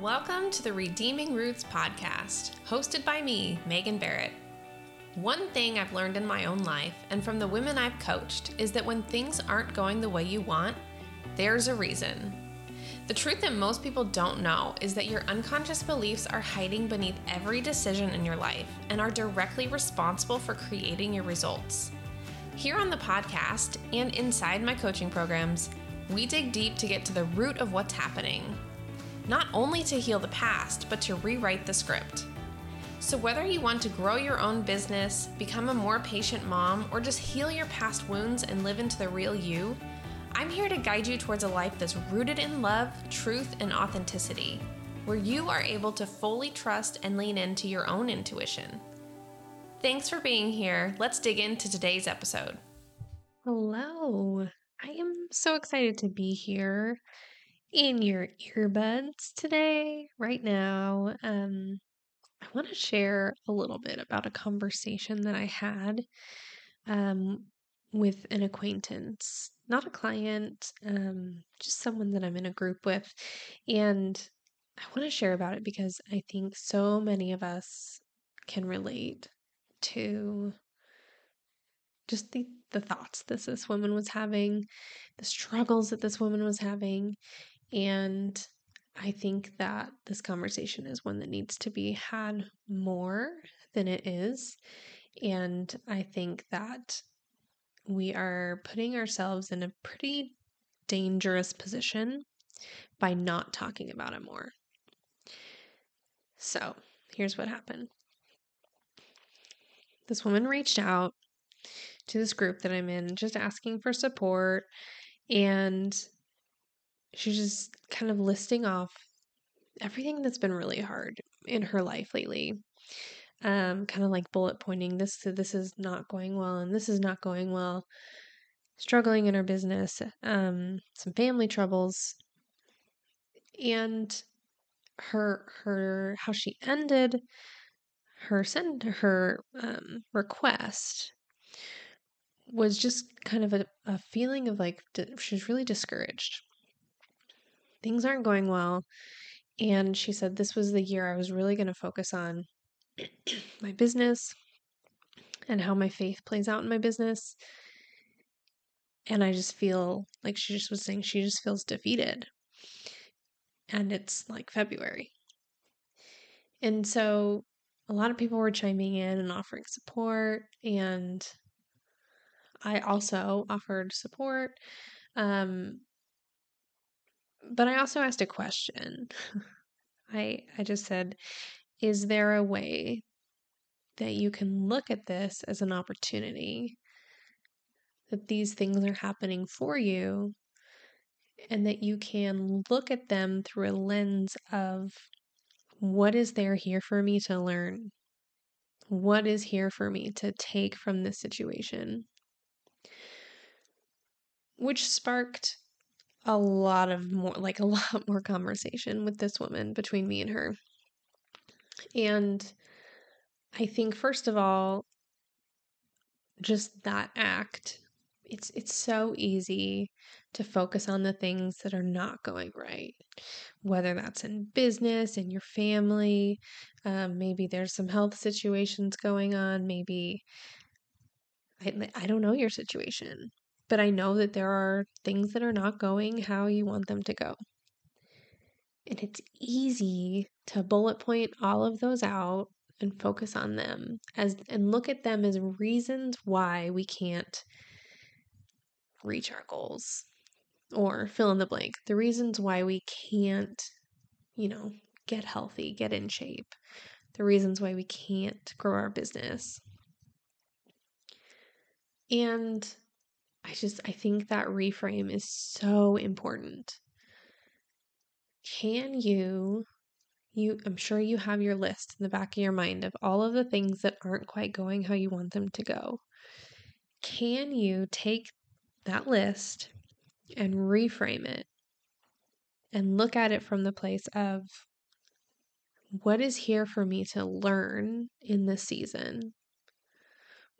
Welcome to the Redeeming Roots podcast, hosted by me, Megan Barrett. One thing I've learned in my own life and from the women I've coached is that when things aren't going the way you want, there's a reason. The truth that most people don't know is that your unconscious beliefs are hiding beneath every decision in your life and are directly responsible for creating your results. Here on the podcast and inside my coaching programs, we dig deep to get to the root of what's happening. Not only to heal the past, but to rewrite the script. So, whether you want to grow your own business, become a more patient mom, or just heal your past wounds and live into the real you, I'm here to guide you towards a life that's rooted in love, truth, and authenticity, where you are able to fully trust and lean into your own intuition. Thanks for being here. Let's dig into today's episode. Hello. I am so excited to be here in your earbuds today, right now. Um, I want to share a little bit about a conversation that I had um, with an acquaintance, not a client, um, just someone that I'm in a group with. And I want to share about it because I think so many of us can relate to just the, the thoughts that this woman was having, the struggles that this woman was having. And I think that this conversation is one that needs to be had more than it is. And I think that we are putting ourselves in a pretty dangerous position by not talking about it more. So, here's what happened this woman reached out to this group that I'm in, just asking for support. And she's just kind of listing off everything that's been really hard in her life lately. Um, kind of like bullet pointing this this is not going well and this is not going well. Struggling in her business, um, some family troubles, and her her how she ended her send her um, request was just kind of a, a feeling of like di- she's really discouraged. Things aren't going well. And she said this was the year I was really going to focus on my business and how my faith plays out in my business. And I just feel like she just was saying she just feels defeated. And it's like February. And so a lot of people were chiming in and offering support. And I also offered support. Um, but I also asked a question. I I just said, is there a way that you can look at this as an opportunity? That these things are happening for you and that you can look at them through a lens of what is there here for me to learn? What is here for me to take from this situation? Which sparked a lot of more, like a lot more conversation with this woman between me and her. And I think, first of all, just that act it's it's so easy to focus on the things that are not going right whether that's in business in your family um, maybe there's some health situations going on maybe I, I don't know your situation but i know that there are things that are not going how you want them to go and it's easy to bullet point all of those out and focus on them as and look at them as reasons why we can't reach our goals or fill in the blank. The reasons why we can't, you know, get healthy, get in shape. The reasons why we can't grow our business. And I just I think that reframe is so important. Can you you I'm sure you have your list in the back of your mind of all of the things that aren't quite going how you want them to go. Can you take that list and reframe it and look at it from the place of what is here for me to learn in this season?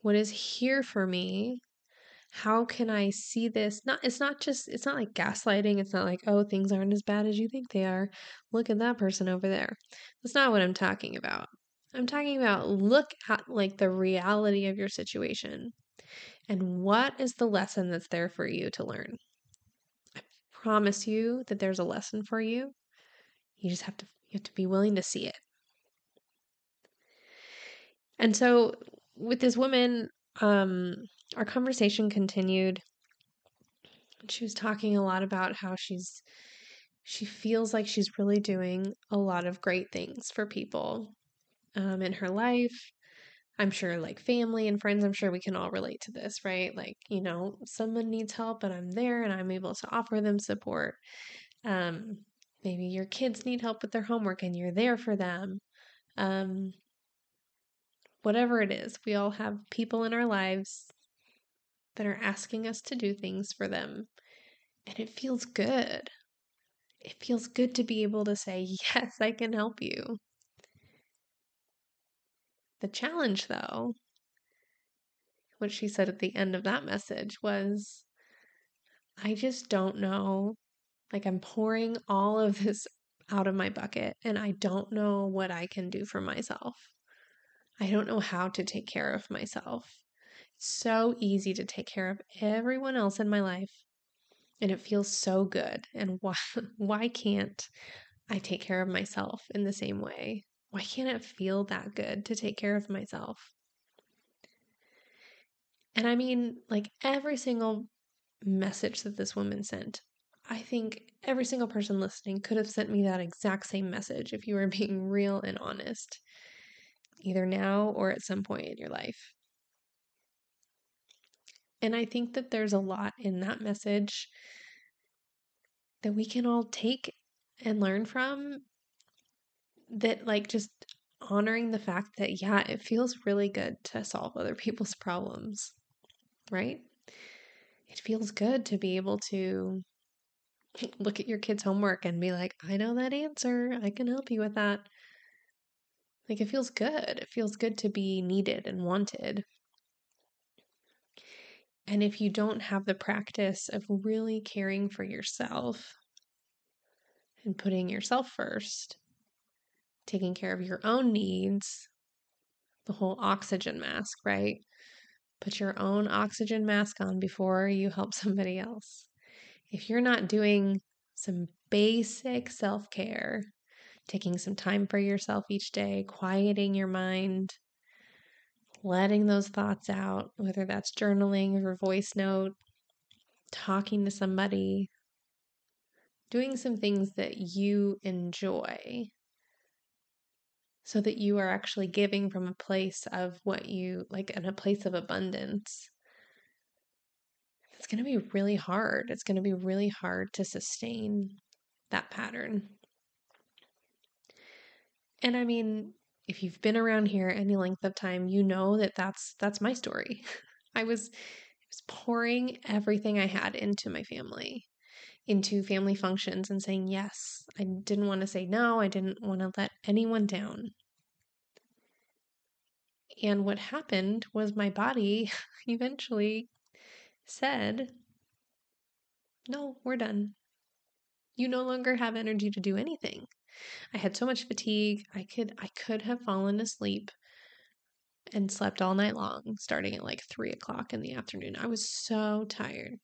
What is here for me? How can I see this? Not it's not just it's not like gaslighting. It's not like, oh, things aren't as bad as you think they are. Look at that person over there. That's not what I'm talking about. I'm talking about look at like the reality of your situation and what is the lesson that's there for you to learn. I promise you that there's a lesson for you. You just have to you have to be willing to see it. And so with this woman, um, our conversation continued. She was talking a lot about how she's she feels like she's really doing a lot of great things for people um, in her life. I'm sure, like family and friends, I'm sure we can all relate to this, right? Like, you know, someone needs help and I'm there and I'm able to offer them support. Um, maybe your kids need help with their homework and you're there for them. Um, whatever it is, we all have people in our lives that are asking us to do things for them. And it feels good. It feels good to be able to say, Yes, I can help you. The challenge, though, what she said at the end of that message was, I just don't know. Like, I'm pouring all of this out of my bucket, and I don't know what I can do for myself. I don't know how to take care of myself. So easy to take care of everyone else in my life, and it feels so good. And why, why can't I take care of myself in the same way? Why can't it feel that good to take care of myself? And I mean, like every single message that this woman sent, I think every single person listening could have sent me that exact same message if you were being real and honest either now or at some point in your life. And I think that there's a lot in that message that we can all take and learn from that, like, just honoring the fact that, yeah, it feels really good to solve other people's problems, right? It feels good to be able to look at your kid's homework and be like, I know that answer. I can help you with that. Like it feels good. It feels good to be needed and wanted. And if you don't have the practice of really caring for yourself and putting yourself first, taking care of your own needs, the whole oxygen mask, right? Put your own oxygen mask on before you help somebody else. If you're not doing some basic self care, taking some time for yourself each day, quieting your mind, letting those thoughts out, whether that's journaling or voice note, talking to somebody, doing some things that you enjoy so that you are actually giving from a place of what you like in a place of abundance. It's going to be really hard. It's going to be really hard to sustain that pattern. And I mean, if you've been around here any length of time, you know that that's that's my story. I was was pouring everything I had into my family, into family functions and saying yes. I didn't want to say no. I didn't want to let anyone down. And what happened was my body eventually said, "No, we're done. You no longer have energy to do anything." I had so much fatigue. I could I could have fallen asleep and slept all night long, starting at like three o'clock in the afternoon. I was so tired.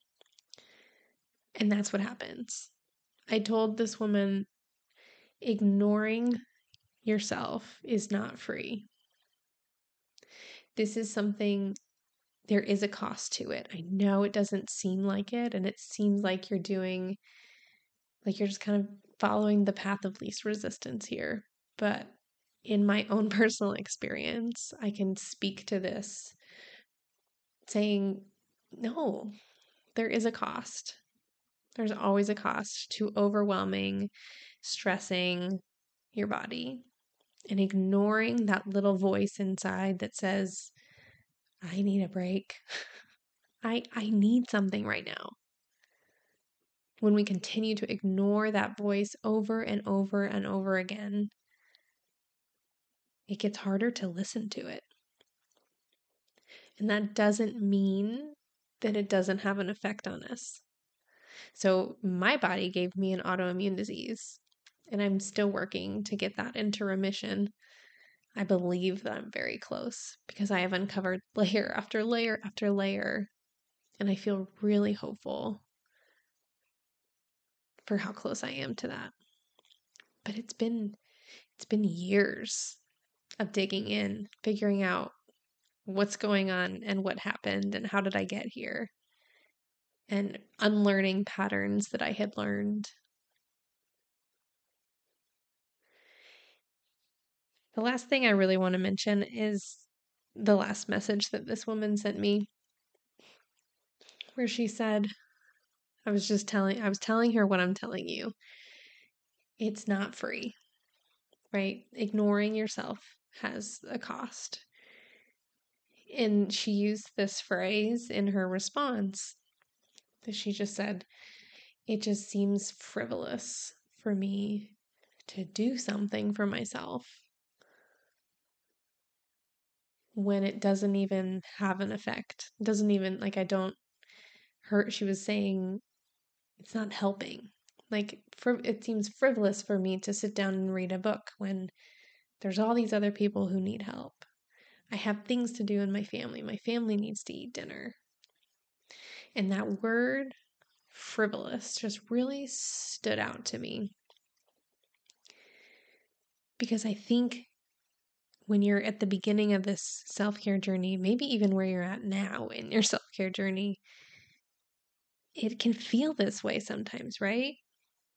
And that's what happens. I told this woman ignoring yourself is not free. This is something, there is a cost to it. I know it doesn't seem like it, and it seems like you're doing, like you're just kind of following the path of least resistance here, but in my own personal experience, I can speak to this saying, no, there is a cost. There's always a cost to overwhelming, stressing your body and ignoring that little voice inside that says, I need a break. I I need something right now when we continue to ignore that voice over and over and over again, it gets harder to listen to it. And that doesn't mean that it doesn't have an effect on us. So my body gave me an autoimmune disease, and I'm still working to get that into remission. I believe that I'm very close because I have uncovered layer after layer after layer, and I feel really hopeful for how close I am to that. But it's been it's been years of digging in, figuring out what's going on and what happened and how did I get here? And unlearning patterns that I had learned. The last thing I really want to mention is the last message that this woman sent me, where she said, I was just telling, I was telling her what I'm telling you. It's not free, right? Ignoring yourself has a cost. And she used this phrase in her response that she just said, It just seems frivolous for me to do something for myself when it doesn't even have an effect. It doesn't even, like, I don't hurt. She was saying it's not helping. Like, it seems frivolous for me to sit down and read a book when there's all these other people who need help. I have things to do in my family. My family needs to eat dinner. And that word, frivolous, just really stood out to me. Because I think when you're at the beginning of this self care journey, maybe even where you're at now in your self care journey, it can feel this way sometimes, right?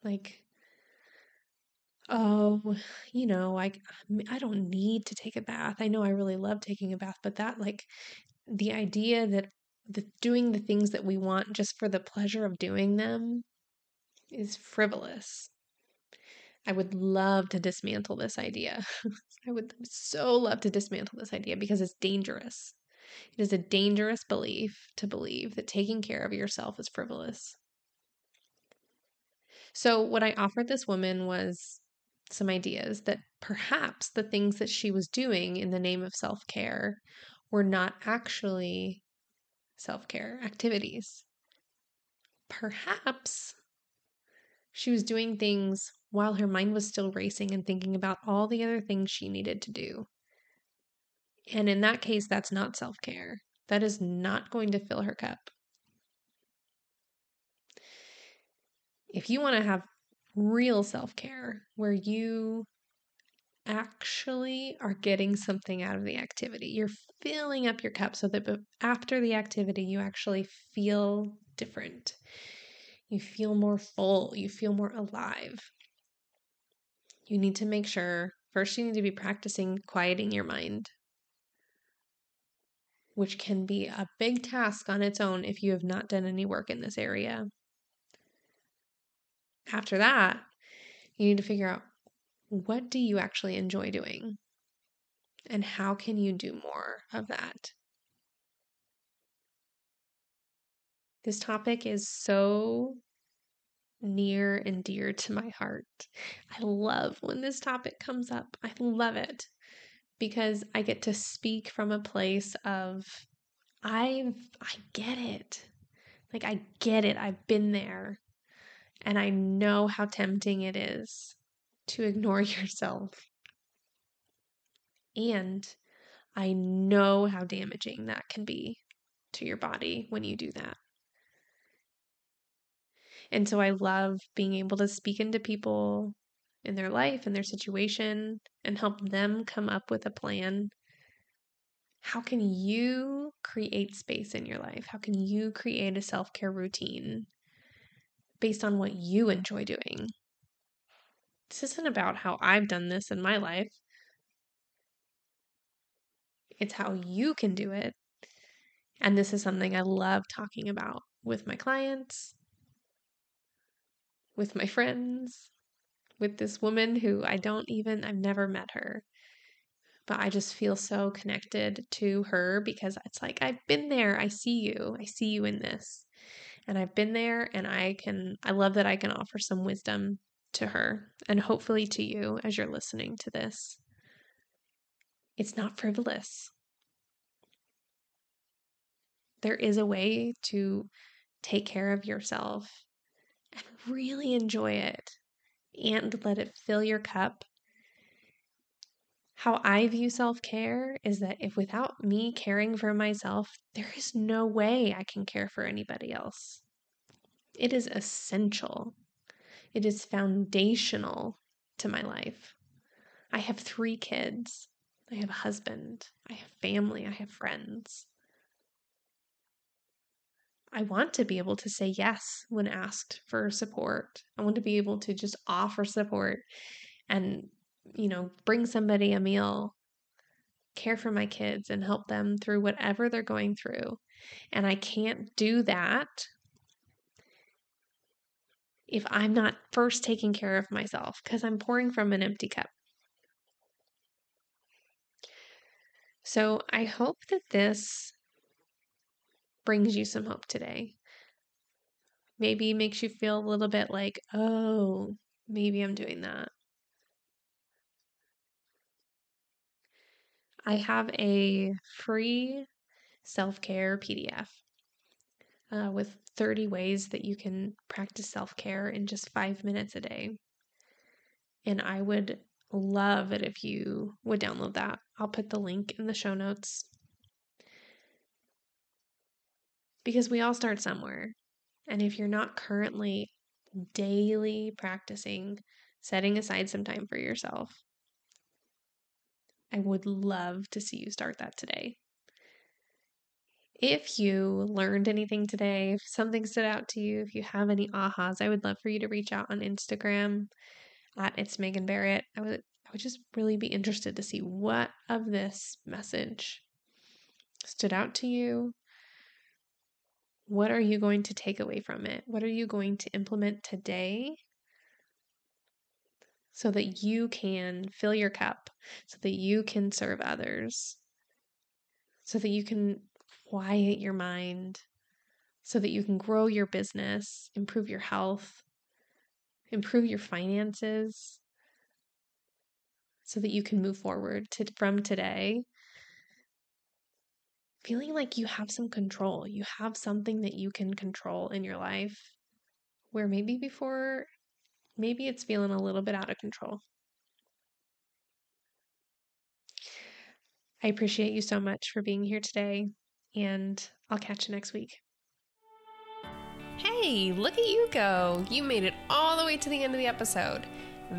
Like, oh, you know, I I don't need to take a bath. I know I really love taking a bath, but that like the idea that the doing the things that we want just for the pleasure of doing them is frivolous. I would love to dismantle this idea. I would so love to dismantle this idea because it's dangerous. It is a dangerous belief to believe that taking care of yourself is frivolous. So, what I offered this woman was some ideas that perhaps the things that she was doing in the name of self care were not actually self care activities. Perhaps she was doing things while her mind was still racing and thinking about all the other things she needed to do. And in that case, that's not self care. That is not going to fill her cup. If you want to have real self care where you actually are getting something out of the activity. You're filling up your cup so that after the activity, you actually feel different. You feel more full. You feel more alive. You need to make sure first, you need to be practicing quieting your mind, which can be a big task on its own if you have not done any work in this area. After that, you need to figure out what do you actually enjoy doing? And how can you do more of that? This topic is so near and dear to my heart. I love when this topic comes up. I love it because I get to speak from a place of I've I get it. Like I get it. I've been there. And I know how tempting it is to ignore yourself. And I know how damaging that can be to your body when you do that. And so I love being able to speak into people in their life and their situation and help them come up with a plan. How can you create space in your life? How can you create a self care routine based on what you enjoy doing? This isn't about how I've done this in my life. It's how you can do it. And this is something I love talking about with my clients, with my friends, with this woman who I don't even, I've never met her. But I just feel so connected to her because it's like, I've been there. I see you. I see you in this. And I've been there and I can, I love that I can offer some wisdom to her and hopefully to you as you're listening to this. It's not frivolous. there is a way to take care of yourself and really enjoy it and let it fill your cup. How I view self care is that if without me caring for myself, there is no way I can care for anybody else. It is essential, it is foundational to my life. I have three kids. I have a husband. I have family. I have friends. I want to be able to say yes when asked for support. I want to be able to just offer support and, you know, bring somebody a meal, care for my kids, and help them through whatever they're going through. And I can't do that if I'm not first taking care of myself because I'm pouring from an empty cup. So I hope that this brings you some hope today. Maybe makes you feel a little bit like, oh, maybe I'm doing that. I have a free self care PDF uh, with 30 ways that you can practice self care in just five minutes a day. And I would love it if you would download that. I'll put the link in the show notes. Because we all start somewhere. And if you're not currently daily practicing setting aside some time for yourself, I would love to see you start that today. If you learned anything today, if something stood out to you, if you have any ahas, I would love for you to reach out on Instagram at it's Megan Barrett. I would I would just really be interested to see what of this message stood out to you. What are you going to take away from it? What are you going to implement today so that you can fill your cup, so that you can serve others, so that you can quiet your mind, so that you can grow your business, improve your health, improve your finances so that you can move forward to, from today feeling like you have some control. You have something that you can control in your life where maybe before, maybe it's feeling a little bit out of control. I appreciate you so much for being here today, and I'll catch you next week. Hey, look at you go! You made it all the way to the end of the episode.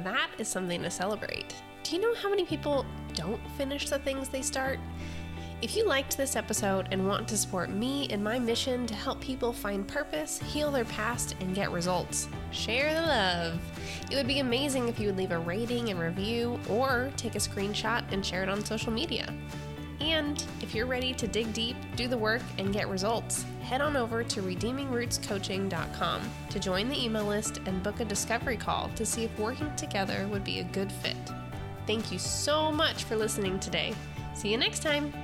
That is something to celebrate. Do you know how many people don't finish the things they start? If you liked this episode and want to support me in my mission to help people find purpose, heal their past, and get results, share the love. It would be amazing if you would leave a rating and review or take a screenshot and share it on social media. And if you're ready to dig deep, do the work, and get results, head on over to redeemingrootscoaching.com to join the email list and book a discovery call to see if working together would be a good fit. Thank you so much for listening today. See you next time.